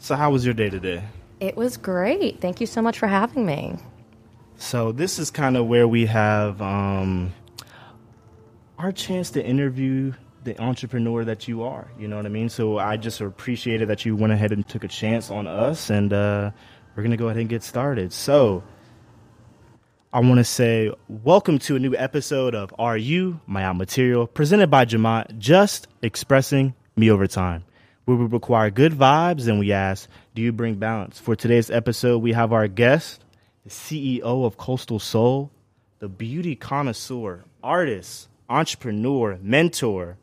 So, how was your day today? It was great. Thank you so much for having me. So, this is kind of where we have um, our chance to interview the entrepreneur that you are. You know what I mean? So, I just appreciated that you went ahead and took a chance on us, and uh, we're going to go ahead and get started. So, I want to say welcome to a new episode of Are You My Out Material, presented by Jamont, just expressing me over time. Where we require good vibes and we ask, Do you bring balance? For today's episode, we have our guest, the CEO of Coastal Sol, the beauty connoisseur, artist, entrepreneur, mentor,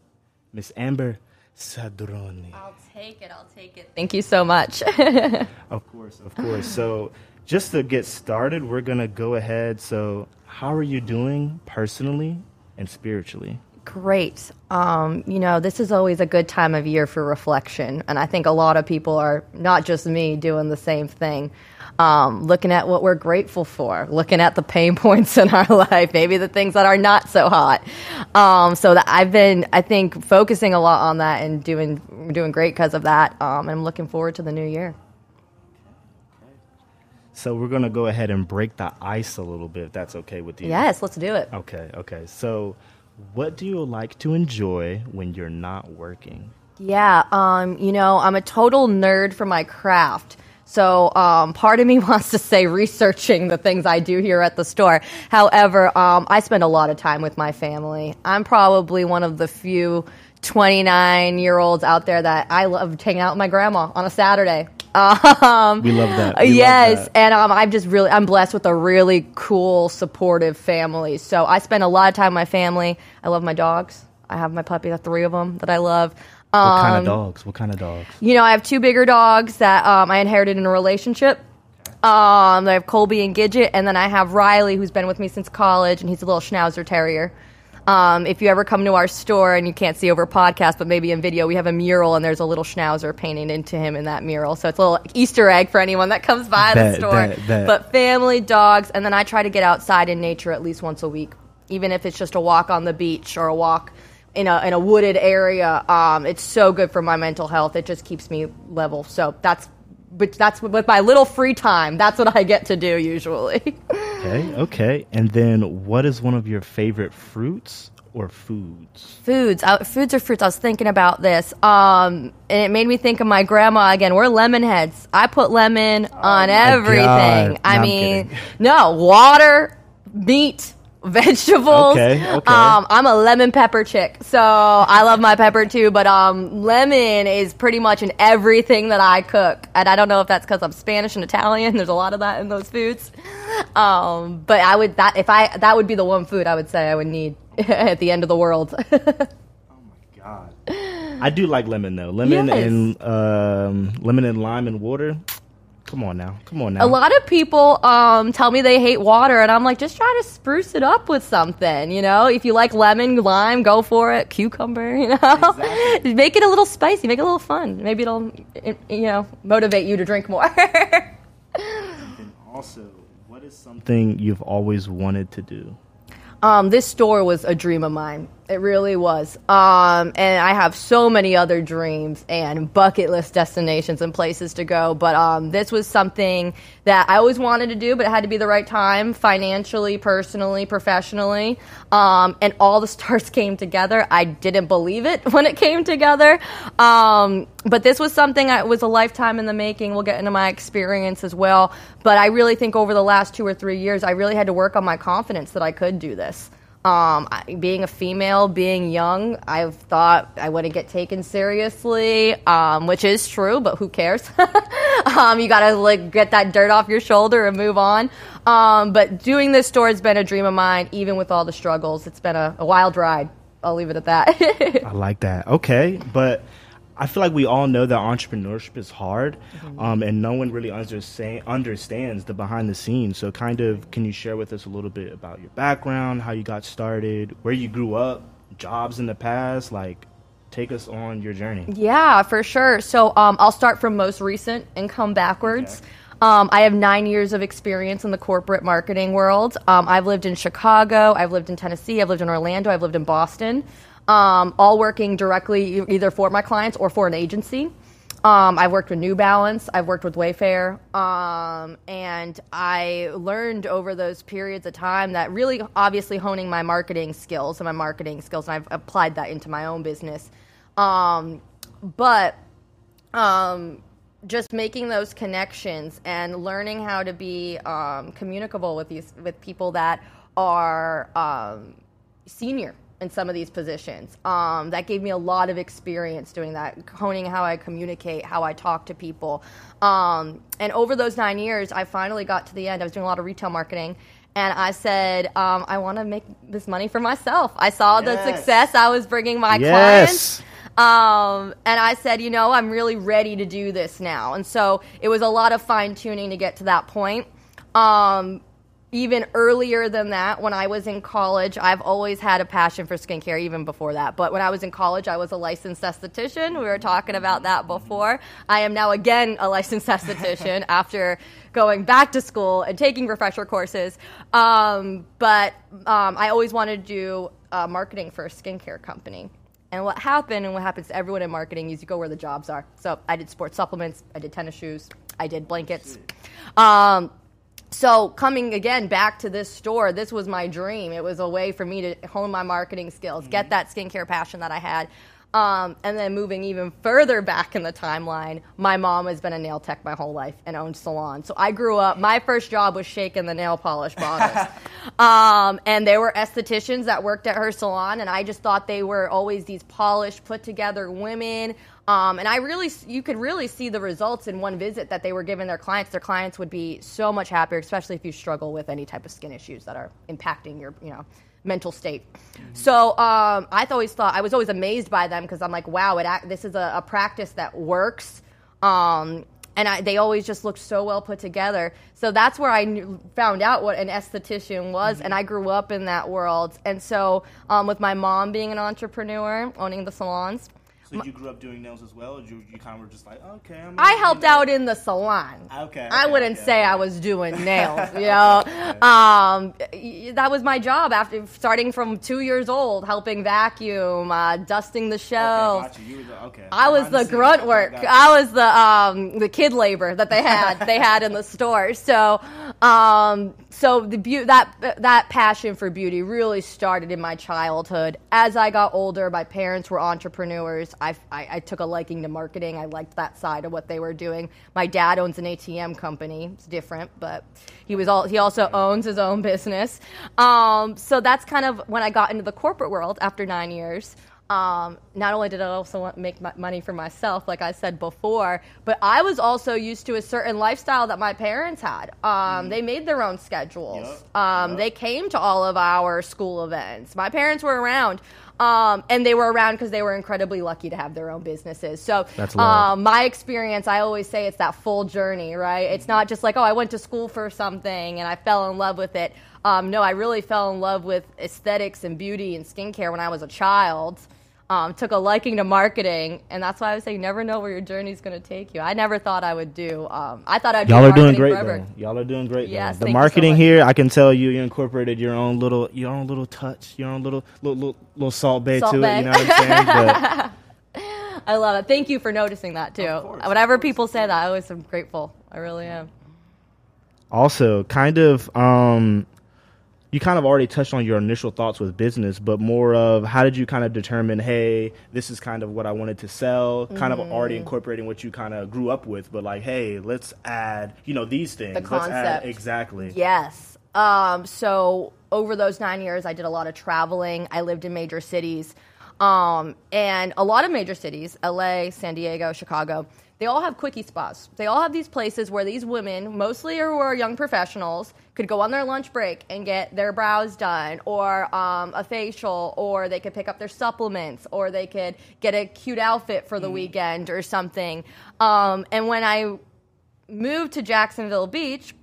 Miss Amber Sadroni. I'll take it. I'll take it. Thank you so much. Of course, of course. So, just to get started, we're going to go ahead. So, how are you doing personally and spiritually? Great. Um, you know, this is always a good time of year for reflection. And I think a lot of people are, not just me, doing the same thing. Um, looking at what we're grateful for, looking at the pain points in our life, maybe the things that are not so hot. Um, so that I've been, I think, focusing a lot on that and doing doing great because of that. Um, and I'm looking forward to the new year. So, we're going to go ahead and break the ice a little bit, if that's okay with you. Yes, let's do it. Okay, okay. So, what do you like to enjoy when you're not working? Yeah, um, you know, I'm a total nerd for my craft. So um, part of me wants to say researching the things I do here at the store. However, um, I spend a lot of time with my family. I'm probably one of the few 29 year olds out there that I love hanging out with my grandma on a Saturday. Um, We love that. We love yes, that. and um, I'm just really I'm blessed with a really cool, supportive family. So I spend a lot of time with my family. I love my dogs. I have my puppy, the three of them that I love. What kind of Um, dogs? What kind of dogs? You know, I have two bigger dogs that um, I inherited in a relationship. Um, I have Colby and Gidget, and then I have Riley, who's been with me since college, and he's a little Schnauzer Terrier. Um, if you ever come to our store and you can't see over podcast, but maybe in video, we have a mural, and there's a little Schnauzer painted into him in that mural. So it's a little Easter egg for anyone that comes by the store. bet, bet. But family, dogs, and then I try to get outside in nature at least once a week, even if it's just a walk on the beach or a walk in a in a wooded area. Um, it's so good for my mental health. It just keeps me level. So that's but that's with my little free time. That's what I get to do usually. Okay, okay. And then, what is one of your favorite fruits or foods? foods, uh, foods or fruits. I was thinking about this, um, and it made me think of my grandma again. We're lemon heads. I put lemon on everything. God. I No, mean, no water, meat. Vegetables. Okay, okay. Um, I'm a lemon pepper chick, so I love my pepper too. But um, lemon is pretty much in everything that I cook, and I don't know if that's because I'm Spanish and Italian. There's a lot of that in those foods. Um, but I would that if I that would be the one food I would say I would need at the end of the world. Oh my god. I do like lemon though. Lemon Yes. and um, lemon and lime and water. Come on now. Come on now. A lot of people um, tell me they hate water, and I'm like, just try to spruce it up with something. You know, if you like lemon, lime, go for it. Cucumber, you know, make it a little spicy, make it a little fun. Maybe it'll, it- you know, motivate you to drink more. Also, what is something you've always wanted to do? Um, this store was a dream of mine. It really was. Um, and I have so many other dreams and bucket list destinations and places to go. But um, this was something that I always wanted to do, but it had to be the right time, financially, personally, professionally. Um, and all the stars came together. I didn't believe it when it came together. Um, but this was something that was a lifetime in the making. We'll get into my experience as well. But I really think over the last two or three years, I really had to work on my confidence that I could do this. Um, being a female, being young, I've thought I wouldn't get taken seriously, um, which is true, but who cares? um, you gotta like get that dirt off your shoulder and move on. Um, but doing this store has been a dream of mine, even with all the struggles. It's been a, a wild ride. I'll leave it at that. I like that. Okay, but I feel like we all know that entrepreneurship is hard, Mm-hmm. um, and no one really understand, understands the behind the scenes. So, kind of, can you share with us a little bit about your background, how you got started, where you grew up, jobs in the past? Like, take us on your journey. Yeah, for sure. So um, I'll start from most recent and come backwards. Um, I have nine years of experience in the corporate marketing world. Um, I've lived in Chicago, I've lived in Tennessee, I've lived in Orlando, I've lived in Boston, um, all working directly either for my clients or for an agency. Um, I've worked with New Balance. I've worked with Wayfair, um, and I learned over those periods of time that really, obviously, honing my marketing skills and my marketing skills, and I've applied that into my own business. Um, but um, just making those connections and learning how to be um, communicable with these with people that are um, senior in some of these positions. Um, that gave me a lot of experience doing that, honing how I communicate, how I talk to people. Um, and over those nine years, I finally got to the end. I was doing a lot of retail marketing. And I said, um, I want to make this money for myself. I saw the success I was bringing my Yes. clients. Um, and I said, you know, I'm really ready to do this now. And so it was a lot of fine tuning to get to that point. Um, even earlier than that, when I was in college, I've always had a passion for skincare, even before that. But when I was in college, I was a licensed esthetician. We were talking about that before. I am now again a licensed esthetician after going back to school and taking refresher courses. Um, but um, I always wanted to do uh, marketing for a skincare company. And what happened, and what happens to everyone in marketing, is you go where the jobs are. So I did sports supplements, I did tennis shoes, I did blankets. Um, so coming again back to this store, this was my dream. It was a way for me to hone my marketing skills, get that skincare passion that I had. Um, and then moving even further back in the timeline, my mom has been a nail tech my whole life and owned salon. So I grew up. My first job was shaking the nail polish bottles, um, and there were estheticians that worked at her salon, and I just thought they were always these polished, put together women. Um, and I really, you could really see the results in one visit that they were giving their clients. Their clients would be so much happier, especially if you struggle with any type of skin issues that are impacting your, you know, mental state. So um, I always thought I was always amazed by them because I'm like, wow, it act, this is a, a practice that works. Um, and I, they always just looked so well put together. So that's where I knew, found out what an esthetician was, and I grew up in that world. And so, um, with my mom being an entrepreneur, owning the salons, So you grew up doing nails as well, or you, you kind of were just like, okay, I'm I helped you out in the salon. Okay, I wouldn't okay, say okay. I was doing nails, you know. Um, that was my job after starting from two years old, helping vacuum, uh, dusting the Okay, shelves. You were the, okay. I was the grunt okay, work. I was the um, the kid labor that they had they had in the store. So um, so the beau- that that passion for beauty really started in my childhood. As I got older, my parents were entrepreneurs. I, I, I took a liking to marketing. I liked that side of what they were doing. My dad owns an ATM company. It's different, but he was all he also owns his own business. Um, so that's kind of when I got into the corporate world after nine years. Um, not only did I also want make money for myself, like I said before, but I was also used to a certain lifestyle that my parents had. Um, They made their own schedules. Yup, Um, yup. They came to all of our school events. My parents were around. Um, and they were around because they were incredibly lucky to have their own businesses. So, That's um, my experience, I always say it's that full journey, right? It's not just like, oh, I went to school for something and I fell in love with it. Um, no, I really fell in love with aesthetics and beauty and skincare when I was a child. Um, took a liking to marketing, and that's why I would say you never know where your journey's going to take you. I never thought I would do. Um, I thought I'd. Y'all do are doing great forever. though. Y'all are doing great. Yes, though. The thank you so marketing here, I can tell you, you incorporated your own little, your own little touch, your own little, little, little, little Salt Bae Salt to bay. it. You know what I'm saying? But I love it. Thank you for noticing that too. Of course, of Whenever people say that, I always am grateful. I really am. also, kind of, um, you kind of already touched on your initial thoughts with business, but more of how did you kind of determine, hey, this is kind of what I wanted to sell, kind of Mm. already incorporating what you kind of grew up with, but like, hey, let's add, you know, these things. Let's add, concept. exactly. Yes. Um, so over those nine years, I did a lot of traveling. I lived in major cities, um, and a lot of major cities: L.A., San Diego, Chicago. They all have quickie spas. They all have these places where these women, mostly who are young professionals, could go on their lunch break and get their brows done, or um, a facial, or they could pick up their supplements, or they could get a cute outfit for the weekend or something. Um, and when I moved to Jacksonville Beach.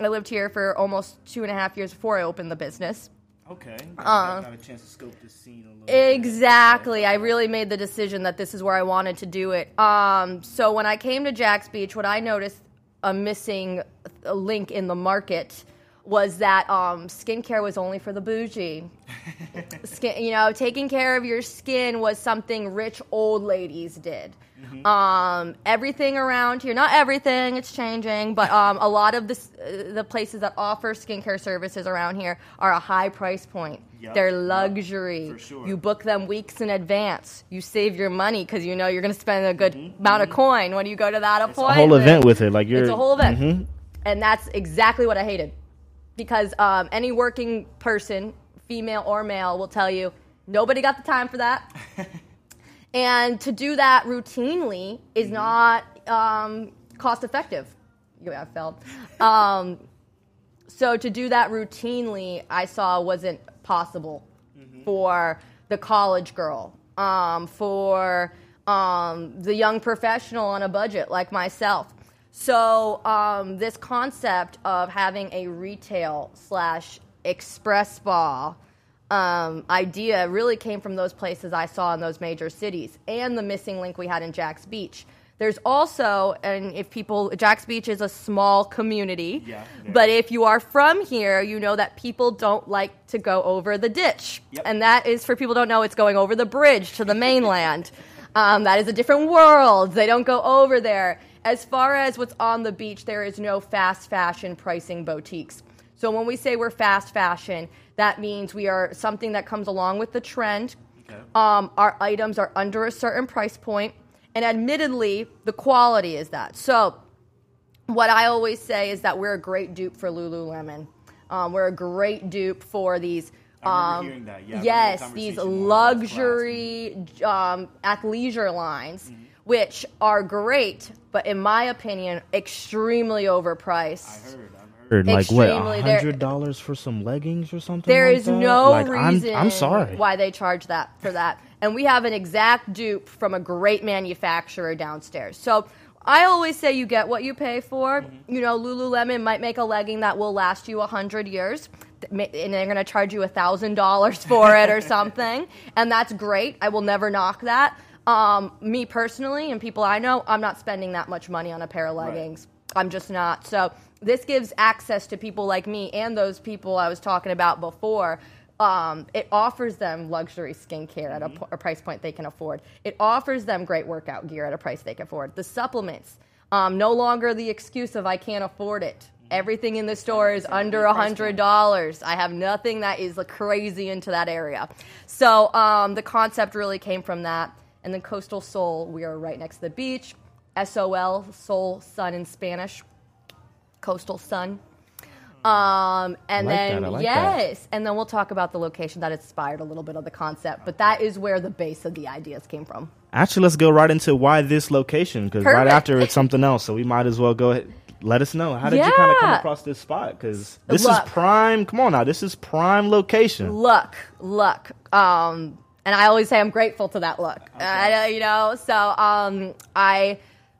I lived here for almost two and a half years before I opened the business. Okay. Uh, got a chance to scope the scene a little bit. Exactly. I really made the decision that this is where I wanted to do it. Um, so when I came to Jax Beach, what I noticed a missing a link in the market was that um, skincare was only for the bougie. skin, you know, taking care of your skin was something rich old ladies did. Mm-hmm. Um, everything around here, not everything, it's changing, but um, a lot of the, uh, the places that offer skincare services around here are a high price point. Yep. They're luxury. Yep, sure. You book them weeks in advance. You save your money because you know you're going to spend a good mm-hmm. amount of coin when you go to that appointment. It's a whole event with it, like you're. It's a whole event, mm-hmm. and that's exactly what I hated because um, any working person, female or male, will tell you nobody got the time for that. and to do that routinely is mm-hmm. not um, cost effective. You have failed. Um, so to do that routinely, I saw wasn't possible mm-hmm. for the college girl, um, for um, the young professional on a budget like myself. So um, this concept of having a retail slash express spa um, idea really came from those places I saw in those major cities and the missing link we had in Jax Beach. There's also, and if people, Jax Beach is a small community, yeah, but if you are from here, you know that people don't like to go over the ditch. Yep. And that is, for people don't know, it's going over the bridge to the mainland. um, that is a different world. They don't go over there. As far as what's on the beach, there is no fast fashion pricing boutiques. So when we say we're fast fashion, that means we are something that comes along with the trend. Okay. Um, our items are under a certain price point, and admittedly, the quality is that. So, what I always say is that we're a great dupe for Lululemon. Um, we're a great dupe for these. Um, yeah, yes, these luxury um, athleisure lines. Mm-hmm which are great, but in my opinion, extremely overpriced. I heard. I've heard. Like what? hundred dollars for some leggings or something? There like is that? no like, reason. I'm, I'm sorry. Why they charge that for that? And we have an exact dupe from a great manufacturer downstairs. So I always say you get what you pay for. Mm-hmm. You know, Lululemon might make a legging that will last you a hundred years, and they're going to charge you a thousand dollars for it or something, and that's great. I will never knock that. Um, me personally, and people I know, I'm not spending that much money on a pair of leggings. Right. I'm just not. So this gives access to people like me and those people I was talking about before. Um, it offers them luxury skincare mm-hmm. at a, a, price point they can afford. It offers them great workout gear at a price they can afford. The supplements, um, no longer the excuse of I can't afford it. Mm-hmm. Everything in the store is under a hundred dollars. I have nothing that is crazy into that area. So um, the concept really came from that. And then Coastal Sol, we are right next to the beach. SOL, Sol, sun in Spanish. Coastal Sun. Um, and like then like yes, that. and then we'll talk about the location that inspired a little bit of the concept. But that is where the base of the ideas came from. Actually, let's go right into why this location because right after it's something else. So we might as well go ahead. Let us know how did yeah. you kind of come across this spot? Because this luck. is prime. Come on now, this is prime location. Luck, luck. Um, and I always say I'm grateful to that look. Okay. Uh, you know, so um, I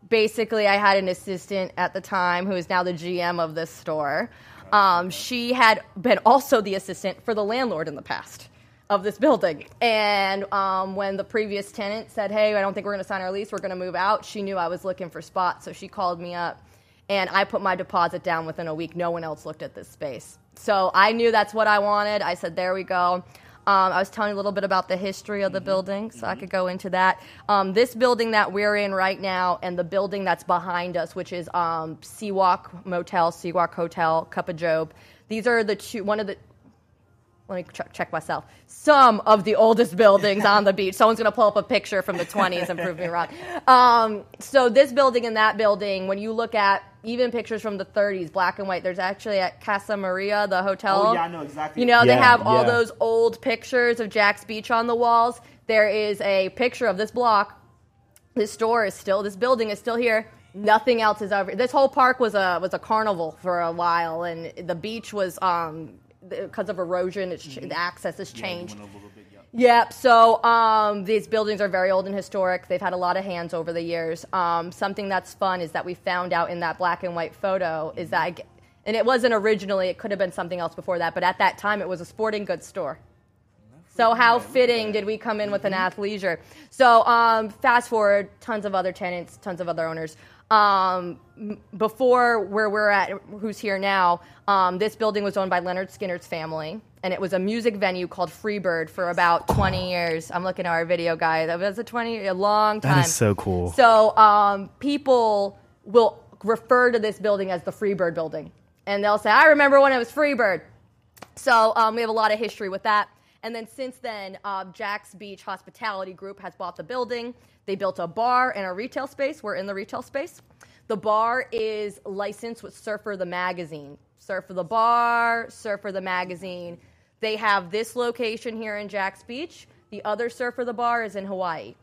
basically I had an assistant at the time who is now the GM of this store. Um, she had been also the assistant for the landlord in the past of this building. And um, when the previous tenant said, "Hey, I don't think we're going to sign our lease. We're going to move out," she knew I was looking for spots, so she called me up. And I put my deposit down within a week. No one else looked at this space. So I knew that's what I wanted. I said, there we go. Um, I was telling you a little bit about the history of the mm-hmm. building, so mm-hmm. I could go into that. Um, this building that we're in right now, and the building that's behind us, which is um, Seawalk Motel, Seawalk Hotel, Cup of Job. These are the two. One of the let me ch- check myself. Some of the oldest buildings on the beach. Someone's going to pull up a picture from the 20s and prove me wrong. Um, so this building and that building, when you look at even pictures from the 30s, black and white, there's actually at Casa Marina, the hotel. Oh yeah, I know exactly. You know, yeah, they have all yeah. those old pictures of Jax Beach on the walls. There is a picture of this block. This store is still, this building is still here. Nothing else is over. This whole park was a was a carnival for a while, and the beach was um, because of erosion, it's mm-hmm. the access has changed. Yeah, Yep. So um, these buildings are very old and historic. They've had a lot of hands over the years. Um, something that's fun is that we found out in that black and white photo is that, I, and it wasn't originally. It could have been something else before that, but at that time it was a sporting goods store. So how fitting did we come in with an athleisure? So um, fast forward, tons of other tenants, tons of other owners. Um, before where we're at, who's here now, um, this building was owned by Lynyrd Skynyrd's family, and it was a music venue called Freebird for about 20 years. I'm looking at our video guy. That was a 20, a long time. That is so cool. So um, people will refer to this building as the Freebird building, and they'll say, "I remember when it was Freebird." So um, we have a lot of history with that. And then since then, uh, Jax Beach Hospitality Group has bought the building. They built a bar and a retail space. We're in the retail space. The bar is licensed with Surfer the Magazine. Surfer the Bar, Surfer the Magazine. They have this location here in Jax Beach. The other Surfer the Bar is in Hawaii.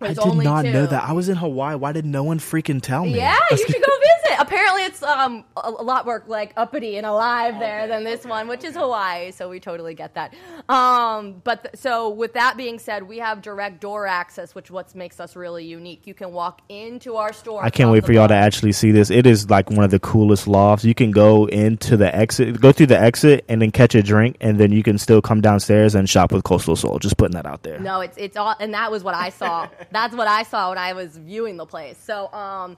I did only not know that. I was in Hawaii. Why did no one freaking tell me? Yeah, you should go visit. Apparently, it's um, a, a lot more like uppity and alive there than this one, which is Hawaii. So we totally get that. Um, but th- so with that being said, we have direct door access, which what makes us really unique. You can walk into our store. I can't wait for y'all to actually see this. It is like one of the coolest lofts. You can go into the exit, go through the exit, and then catch a drink, and then you can still come downstairs and shop with Coastal Sol. Just putting that out there. No, it's it's all, and that was what I saw. That's what I saw when I was viewing the place. So, um,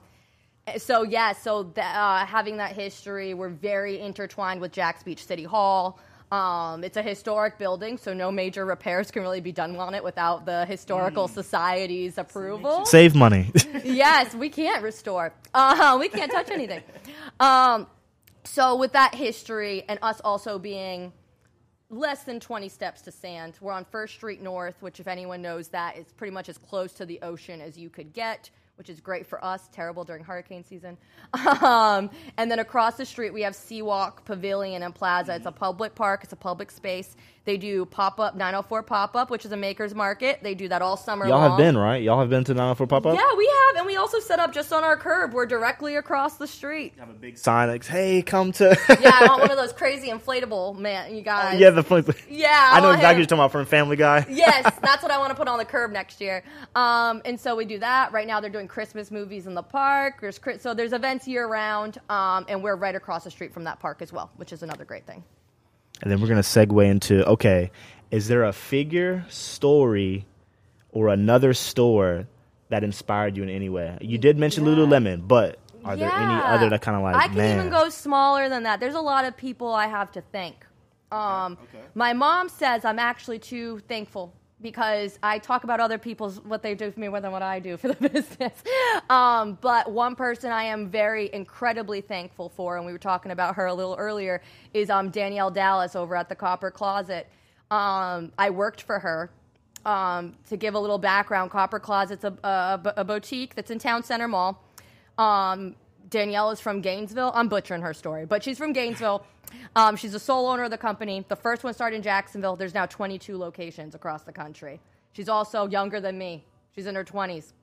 so yeah, so th- uh, having that history, we're very intertwined with Jax Beach City Hall. Um, it's a historic building, so no major repairs can really be done on it without the historical society's approval. Save money. yes, we can't restore. Uh, we can't touch anything. Um, so with that history and us also being less than 20 steps to sand, we're on First Street North, which if anyone knows that is pretty much as close to the ocean as you could get. Which is great for us, terrible during hurricane season. Um, and then across the street, we have Seawalk Pavilion and Plaza. It's a public park, it's a public space. They do pop up 904 pop up, which is a maker's market. They do that all summer y'all long. have been right. Y'all have been to 904 Pop Up. Yeah, we have, and we also set up just on our curb. We're directly across the street. Have a big sign like, "Hey, come to." Yeah, I want one of those crazy inflatable man, you guys. yeah, the funny. Yeah, I know want exactly what him. you're talking about from Family Guy. yes, that's what I want to put on the curb next year. Um, and so we do that. Right now, they're doing Christmas movies in the park. There's so there's events year round, um, and we're right across the street from that park as well, which is another great thing. And then we're gonna segue into okay, is there a figure, story, or another store that inspired you in any way? You did mention Yeah. Lululemon, but are there any other that kind of like I can man? even go smaller than that. There's a lot of people I have to thank. Um, My mom says I'm actually too thankful because I talk about other people's what they do for me more than what I do for the business. Um, but one person I am very incredibly thankful for, and we were talking about her a little earlier, is um, Danielle Dallas over at the Copper Closet. Um, I worked for her. Um, to give a little background, Copper Closet's a, a, a boutique that's in Town Center Mall. Um, Danielle is from Gainesville. I'm butchering her story, but she's from Gainesville. Um, she's the sole owner of the company. The first one started in Jacksonville. There's now 22 locations across the country. She's also younger than me. She's in her 20s.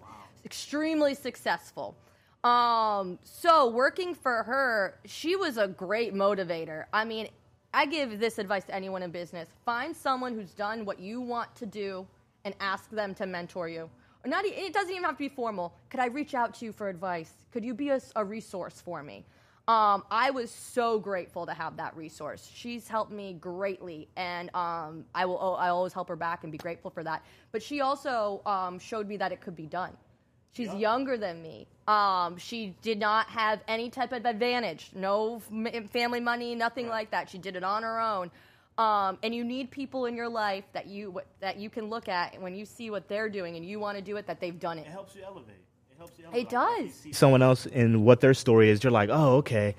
Wow. Extremely successful. Um, so working for her, she was a great motivator. I mean, I give this advice to anyone in business: find someone who's done what you want to do, and ask them to mentor you. Or not, e- it doesn't even have to be formal. Could I reach out to you for advice? Could you be a resource for me? Um, I was so grateful to have that resource. She's helped me greatly, and um, I will. I always help her back and be grateful for that. But she also um, showed me that it could be done. She's younger than me. Um, she did not have any type of advantage. No family money, nothing like that. She did it on her own. Um, and you need people in your life that you that you can look at when you see what they're doing and you want to do it that they've done it. It helps you elevate. It helps you Elevate. It does. Someone else and what their story is, you're like, oh, okay,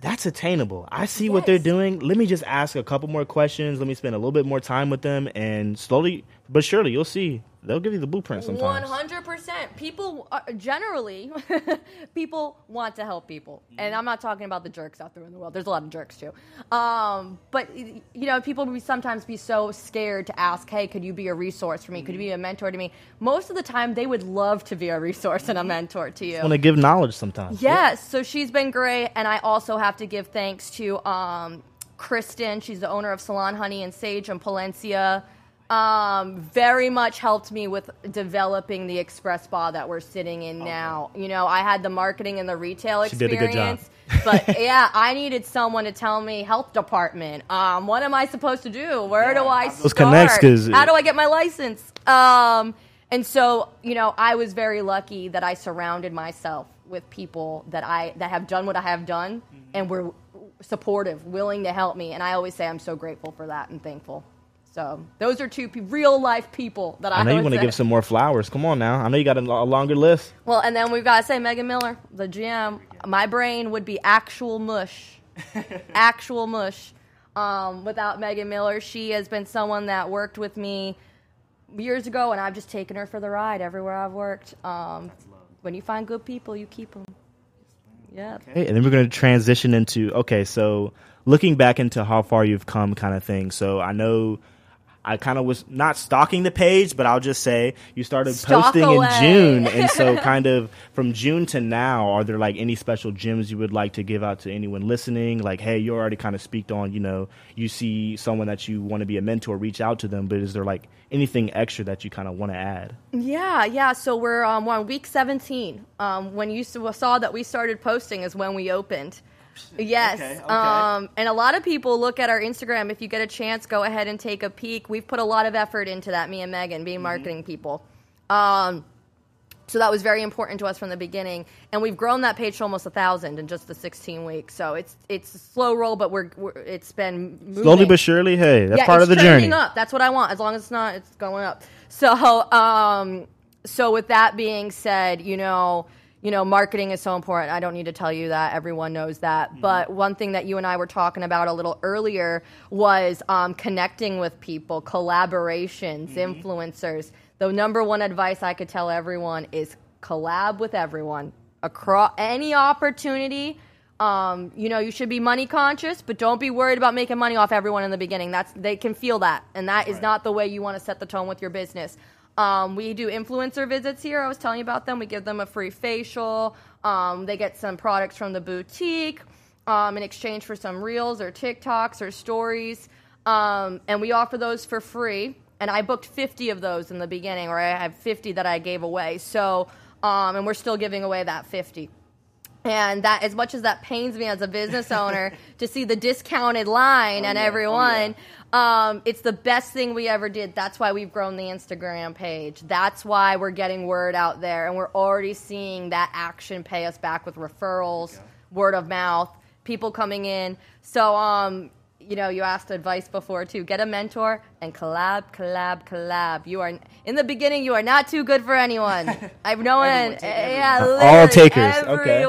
that's attainable. I see what they're doing. Let me just ask a couple more questions. Let me spend a little bit more time with them, and slowly but surely, you'll see they'll give you the blueprint sometimes. hundred percent. People are, generally, people want to help people, and I'm not talking about the jerks out there in the world. There's a lot of jerks too, um, but you know, people be sometimes be so scared to ask, "Hey, could you be a resource for me? Could you be a mentor to me?" Most of the time, they would love to be a resource and a mentor to you. want to give knowledge sometimes. Yes, so she's been great, and I also have to give thanks to um, Kristen. She's the owner of Salon Honey and Sage in Palencia. Um, very much helped me with developing the express spa that we're sitting in now. You know, I had the marketing and the retail She did a experience. good job. but yeah, I needed someone to tell me health department. Um, what am I supposed to do? Where do I Those start? connects, 'cause- How do I get my license? Um, and so, you know, I was very lucky that I surrounded myself with people that I that have done what I have done and were supportive, willing to help me. And I always say I'm so grateful for that and thankful. So those are two pe- real life people that I, I know you would want to give some more flowers. Come on now. I know you got a, a longer list. Well, and then we've got to say Megan Miller, the GM. My brain would be actual mush. actual mush. Um, without Megan Miller, she has been someone that worked with me years ago, and I've just taken her for the ride everywhere I've worked. Um, when you find good people, you keep them. Yeah. Okay, and then we're going to transition into okay, so looking back into how far you've come, kind of thing. So I know I kind of was not stalking the page, but I'll just say you started Stalk posting away. in June, and so kind of from June to now, are there like any special gems you would like to give out to anyone listening? Like, hey, you already kind of speaked on, you know, you see someone that you want to be a mentor, reach out to them, but is there like anything extra that you kind of want to add? Yeah, yeah. So we're, um, on week 17. Um, when you saw that we started posting is when we opened. Yes. Okay, okay. Um, and a lot of people look at our Instagram. If you get a chance, go ahead and take a peek. We've put a lot of effort into that, me and Megan, being marketing people. Um, so that was very important to us from the beginning, and we've grown that page to almost a thousand in just the 16 weeks. So it's it's a slow roll, but we're, we're it's been moving. Slowly but surely, hey, that's Yeah, part of the trending journey. up. That's what I want. As long as it's not, it's going up. So, um, so with that being said, you know, you know, marketing is so important. I don't need to tell you that. Everyone knows that. Mm-hmm. But one thing that you and I were talking about a little earlier was um, connecting with people, collaborations, Mm-hmm. influencers. The number one advice I could tell everyone is collab with everyone across any opportunity. Um, you know, you should be money conscious, but don't be worried about making money off everyone in the beginning. That's they can feel that, and that is Right. not the way you want to set the tone with your business. Um, we do influencer visits here. I was telling you about them. We give them a free facial. Um, they get some products from the boutique um, in exchange for some reels or TikToks or stories, um, and we offer those for free. And I booked 50 of those in the beginning, or I have 50 that I gave away. So, um, and we're still giving away that 50. And that, as much as that pains me as a business owner to see the discounted line Oh, and yeah. Oh, everyone, um, it's the best thing we ever did. That's why we've grown the Instagram page. That's why we're getting word out there, and we're already seeing that action pay us back with referrals, word of mouth, people coming in. So, um, you know, you asked advice before too. Get a mentor and collab, collab, collab. You are in the beginning. You are not too good for anyone. I've known, Everyone yeah, literally All takers, okay.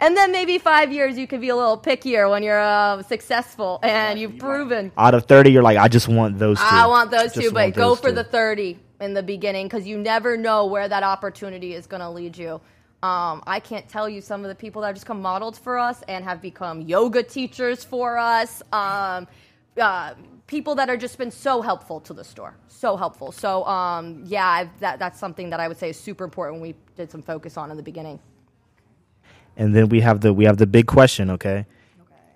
And then maybe five years you could be a little pickier when you're uh, successful and you've you might. proven. Out of 30, you're like, I just want those two. I want those Just two, but go for two. the 30 in the beginning because you never know where that opportunity is going to lead you. Um, I can't tell you some of the people that have just come modeled for us and have become yoga teachers for us. Um, uh, people that are just been so helpful to the store, so helpful. So um, yeah, I've, that that's something that I would say is super important. We did some focus on in the beginning. And then we have the we have the big question, okay?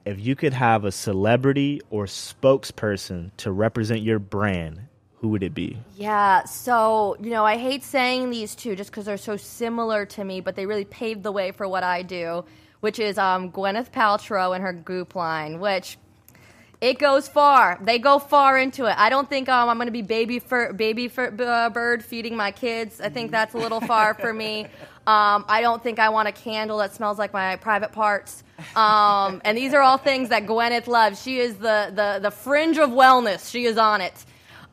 If you could have a celebrity or spokesperson to represent your brand, who would it be? Yeah, so, you know, I hate saying these two just because they're so similar to me, but they really paved the way for what I do, which is um, Gwyneth Paltrow and her Goop line, which it goes far. They go far into it. I don't think um, I'm going to be baby baby uh, bird feeding my kids. I think that's a little far for me. Um, I don't think I want a candle that smells like my private parts. Um, and these are all things that Gwyneth loves. She is the, the, the fringe of wellness. She is on it.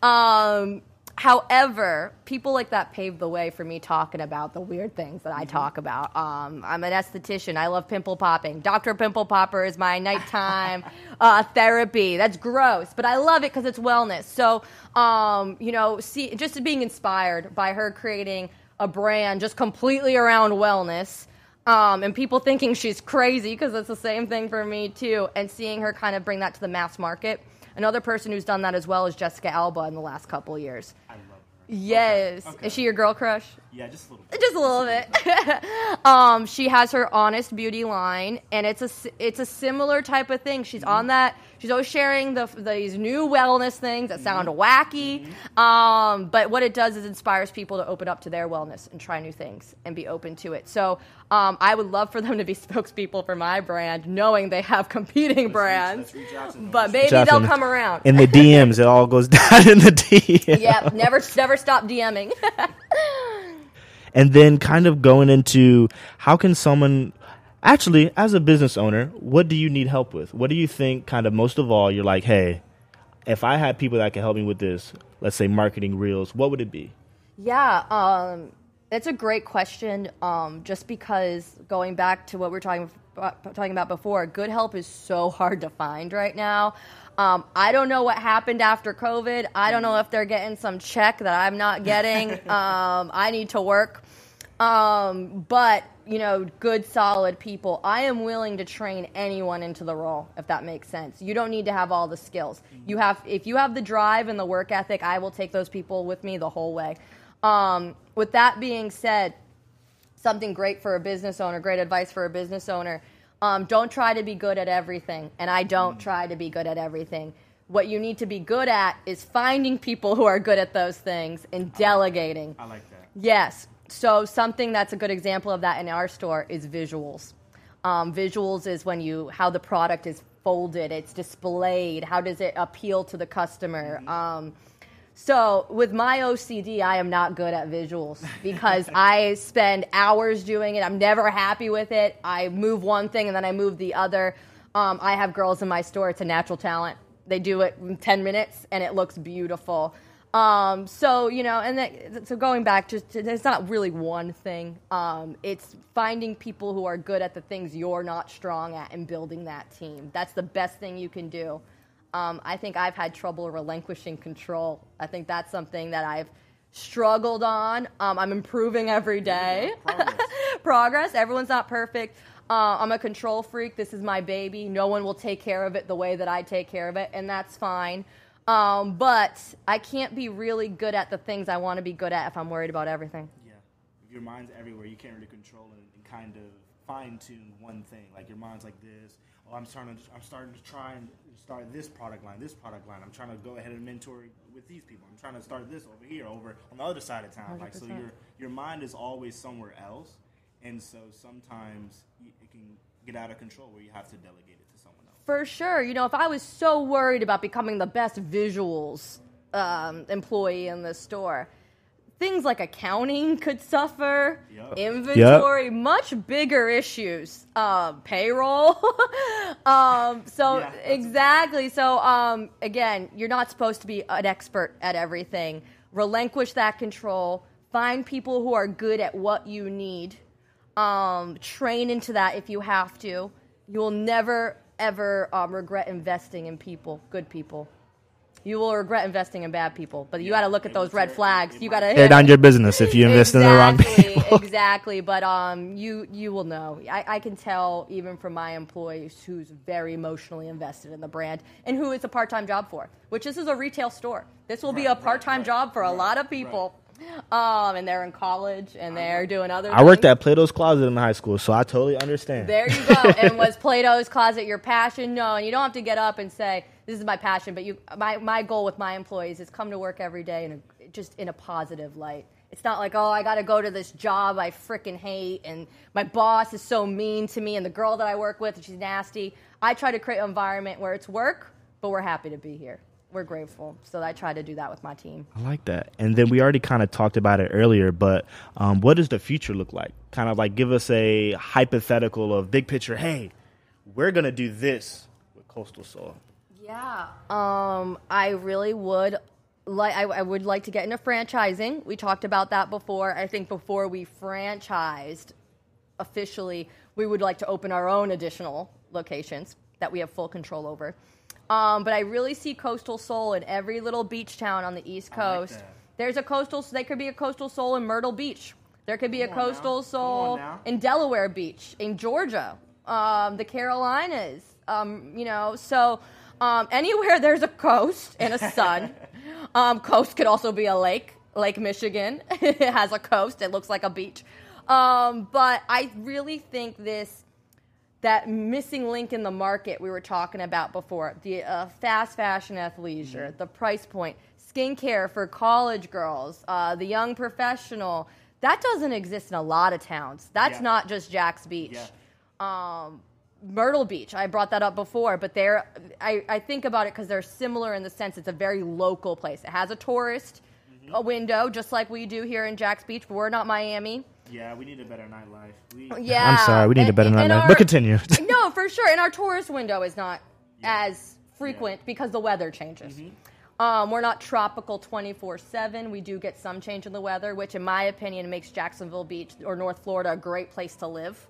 Um, however, people like that paved the way for me talking about the weird things that I talk about. Um, I'm an esthetician. I love pimple popping. Dr. Pimple Popper is my nighttime uh, therapy. That's gross, but I love it because it's wellness. So, um, you know, see, just being inspired by her creating a brand just completely around wellness. Um, and people thinking she's crazy because it's the same thing for me too. And seeing her kind of bring that to the mass market. Another person who's done that as well is Jessica Alba in the last couple of years. I love her. Yes, Okay. is she your girl crush? Yeah, just a little Just a little bit. um, she has her honest beauty line, and it's a it's a similar type of thing. She's on that She's always sharing the, these new wellness things that sound wacky. Um, but what it does is inspires people to open up to their wellness and try new things and be open to it. So um, I would love for them to be spokespeople for my brand, knowing they have competing brands. But maybe they'll come around. In the DMs, it all goes down in the DMs. yep, never never stop DMing. and then kind of going into how can someone actually as a business owner what do you need help with what do you think kind of most of all you're like hey if i had people that could help me with this let's say marketing reels what would it be Yeah, um, it's a great question. Um, just because going back to what we are talking talking about before, good help is so hard to find right now. Um, I don't know what happened after COVID. I don't know if they're getting some check that I'm not getting. um, I need to work. Um, but you know, good, solid people. I am willing to train anyone into the role, if that makes sense. You don't need to have all the skills. You have, if you have the drive and the work ethic, I will take those people with me the whole way. Um, with that being said, something great for a business owner, great advice for a business owner. Um, don't try to be good at everything, and I don't try to be good at everything. What you need to be good at is finding people who are good at those things and delegating. i like that Yes. So something that's a good example of that in our store is visuals. Um, visuals is when you how the product is folded, it's displayed, how does it appeal to the customer. Um, so with my OCD, I am not good at visuals because I spend hours doing it. I'm never happy with it. I move one thing and then I move the other. Um, I have girls in my store. It's a natural talent. They do it in 10 minutes and it looks beautiful. Um, so you know, and that, so going back, just to, there's not really one thing. Um, it's finding people who are good at the things you're not strong at and building that team. That's the best thing you can do. Um, I think I've had trouble relinquishing control. I think that's something that I've struggled on. Um, I'm improving every day. Progress. Progress. Everyone's not perfect. Uh, I'm a control freak. This is my baby. No one will take care of it the way that I take care of it, and that's fine. Um, but I can't be really good at the things I want to be good at if I'm worried about everything. yeah. If your mind's everywhere you can't really control and, and kind of fine tune one thing. Like your mind's like this oh i'm starting to i'm starting to try and start this product line this product line. I'm trying to go ahead and mentor with these people. I'm trying to start this over here over on the other side of town. Like so your your mind is always somewhere else and so sometimes it can get out of control where you have to delegate it. to someone else For sure. You know, if I was so worried about becoming the best visuals um, employee in the store, things like accounting could suffer, Yup. inventory, much bigger issues, um, payroll. um, so, Yeah, exactly. So, um, again, you're not supposed to be an expert at everything. Relinquish that control. Find people who are good at what you need um, train into that if you have to. You will never ever um, regret investing in people, good people. You will regret investing in bad people, but you got to look at those red flags. You got to tear down your business if you invest in the wrong exactly, people exactly. But um, you you will know. I, I can tell even from my employees who's very emotionally invested in the brand and who it's a part time job for. Which this is a retail store. This will be a Right, right, part time right, job for a lot of people. Um, and they're in college and they're doing other. i worked things. at plato's closet in high school so i totally understand There you go. and was Plato's closet your passion? No, and you don't have to get up and say this is my passion. But you, my my goal with my employees is come to work every day in a, just in a positive light. It's not like oh I got to go to this job I freaking hate and my boss is so mean to me and the girl that I work with she's nasty. I try to create an environment where it's work, but we're happy to be here. We're grateful. So I try to do that with my team. I like that. And then we already kind of talked about it earlier, but um, what does the future look like? Kind of like give us a hypothetical of big picture. Hey, we're gonna do this with Coastal Sol. Yeah. Um, I really would like. I, I would like to get into franchising. We talked about that before. I think before we franchised officially, we would like to open our own additional locations that we have full control over. Um, but I really see Coastal Sol in every little beach town on the East like Coast. that. There's a coastal. Soul, there could be a Coastal Sol in Myrtle Beach. There could be Come a on now. Coastal Sol in Delaware Beach, in Georgia, um, the Carolinas. Um, you know, so um, anywhere there's a coast and a sun. um, coast could also be a lake, Lake Michigan. it has a coast. It looks like a beach. Um, but I really think this that missing link in the market we were talking about before the uh, fast fashion athleisure, Mm-hmm. the price point, skincare for college girls, uh, the young professional. That doesn't exist in a lot of towns. That's Yeah. not just Jax Beach. Yeah. Um, Myrtle Beach, I brought that up before, but they're, I, I think about it because they're similar in the sense it's a very local place. It has a tourist Mm-hmm. a window, just like we do here in Jax Beach, but we're not Miami. Yeah, we need a better nightlife. We, Yeah. I'm sorry, we need a better and nightlife. our- But continue. no, for sure. And our tourist window is not Yeah. as frequent because the weather changes. Mm-hmm. Um, we're not tropical 24 7. We do get some change in the weather, which, in my opinion, makes Jacksonville Beach or North Florida a great place to live.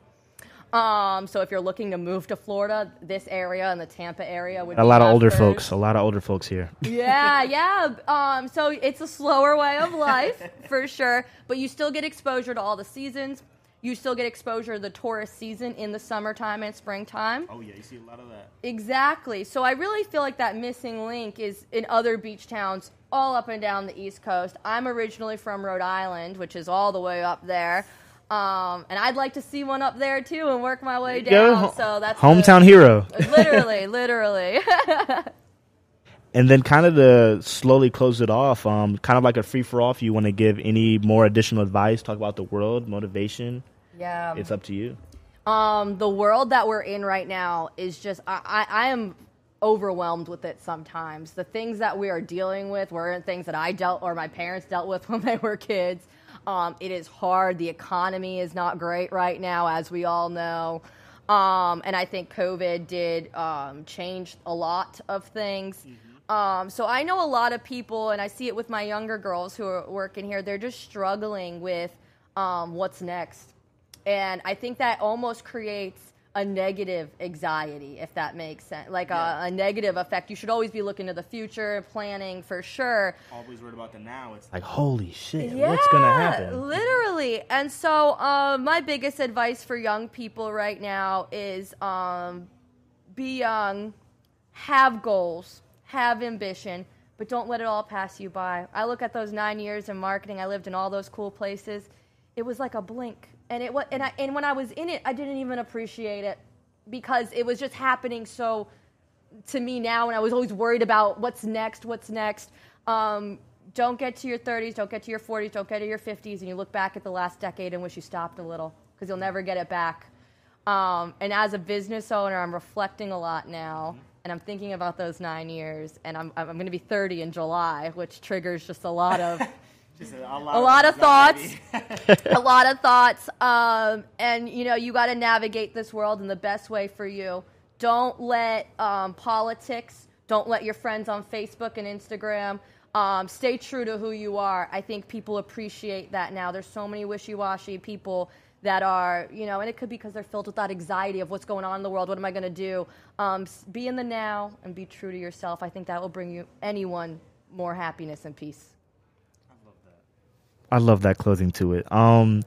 Um, so if you're looking to move to Florida, this area and the Tampa area would a be lot of older best folks. A lot of older folks here. yeah, yeah. Um, so it's a slower way of life for sure, but you still get exposure to all the seasons. You still get exposure to the tourist season in the summertime and springtime. Oh yeah, you see a lot of that. Exactly. So I really feel like that missing link is in other beach towns all up and down the East Coast. I'm originally from Rhode Island, which is all the way up there. Um, and I'd like to see one up there too and work my way down. So that's the- hometown hero. literally, literally. And then kind of to slowly close it off, um, kind of like a free for all. If you want to give any more additional advice, talk about the world, motivation. yeah. It's up to you. um, the world that we're in right now is just I, I, I am overwhelmed with it sometimes the things that we are dealing with weren't things that i dealt or my parents dealt with when they were kids um, it is hard. The economy is not great right now as we all know. Um, and i think covid did um, change a lot of things. Um, so i know a lot of people and i see it with my younger girls who are working here they're just struggling with um, what's next. And I think that almost creates a negative anxiety, if that makes sense, like Yeah. a, a negative effect. You should always be looking to the future, planning for sure. Always worried about the now. It's like holy shit, what's gonna happen? Literally. And so, um, my biggest advice for young people right now is um, be young, have goals, have ambition, but don't let it all pass you by. I look at those nine years in marketing. I lived in all those cool places. It was like a blink, and it was, and I, and when I was in it, I didn't even appreciate it because it was just happening so to me now and I was always worried about what's next, what's next. Um, don't get to your 30s, don't get to your 40s, don't get to your 50s, and you look back at the last decade and wish you stopped a little because you'll never get it back. Um, and as a business owner, I'm reflecting a lot now, and I'm thinking about those nine years. And I'm, I'm going to be 30 in July, which triggers just a lot of Just a a lot of thoughts. A lot of thoughts um, and you know you got to navigate this world in the best way for you. Don't let um, politics don't let your friends on facebook and instagram um, stay true to who you are. I think people appreciate that now. There's so many wishy-washy people that are you know and it could be because they're filled with that anxiety of what's going on in the world what am i going to do? Um, be in the now and be true to yourself. I think that will bring you anyone more happiness and peace I love that closing to it. Um,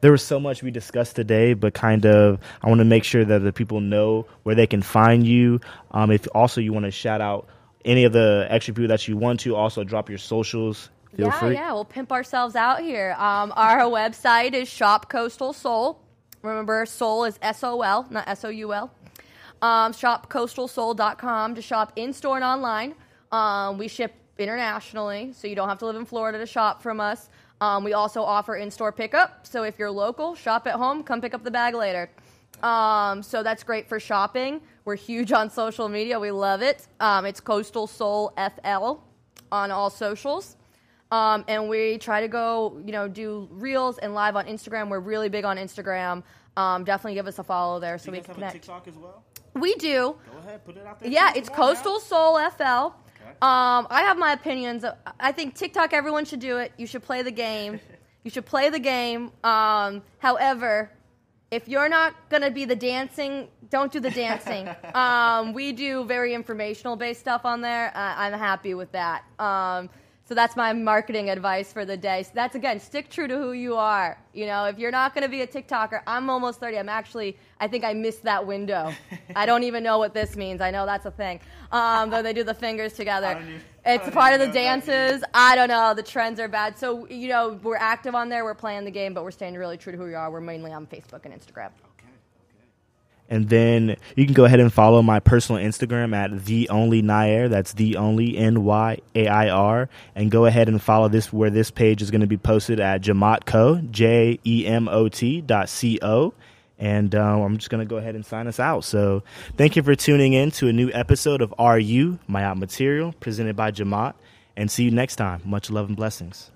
there was so much we discussed today, but kind of, I want to make sure that the people know where they can find you. Um, if also you want to shout out any of the extra people that you want to, also drop your socials. Feel yeah, free. yeah, we'll pimp ourselves out here. Um, our website is Shop Coastal Sol. Remember, Soul is S O L, not S O U L. Um, shopcoastalsol.com to shop in store and online. Um, we ship internationally, so you don't have to live in Florida to shop from us. Um, we also offer in store pickup, so if you're local, shop at home, come pick up the bag later. Um, so that's great for shopping. We're huge on social media. We love it. Um, it's Coastal Sol FL on all socials. Um, and we try to go, you know, do reels and live on Instagram. We're really big on Instagram. Um, definitely give us a follow there so we can connect. TikTok as well? We do. Go ahead, put it out there. Yeah, it's Coastal Sol FL. Um, I have my opinions. I think TikTok, everyone should do it. You should play the game. You should play the game. Um, however, if you're not going to be the dancing, don't do the dancing. um, we do very informational based stuff on there. Uh, I'm happy with that. Um, so that's my marketing advice for the day. So that's again, stick true to who you are. You know, if you're not going to be a TikToker, I'm almost 30. I'm actually, I think I missed that window. I don't even know what this means. I know that's a thing. Um, though they do the fingers together. even- It's part of the know what that dances. I don't know. The trends are bad. So, you know, we're active on there. We're playing the game, but we're staying really true to who we are. We're mainly on Facebook and Instagram. Okay, okay. And then you can go ahead and follow my personal Instagram at the only Nyair. That's the only N Y A I R. And go ahead and follow this where this page is going to be posted at Jamotco, J E M O T dot C O. And uh, I'm just going to go ahead and sign us out. So thank you for tuning in to a new episode of RU, My Out Material, presented by Jemot. And see you next time. Much love and blessings.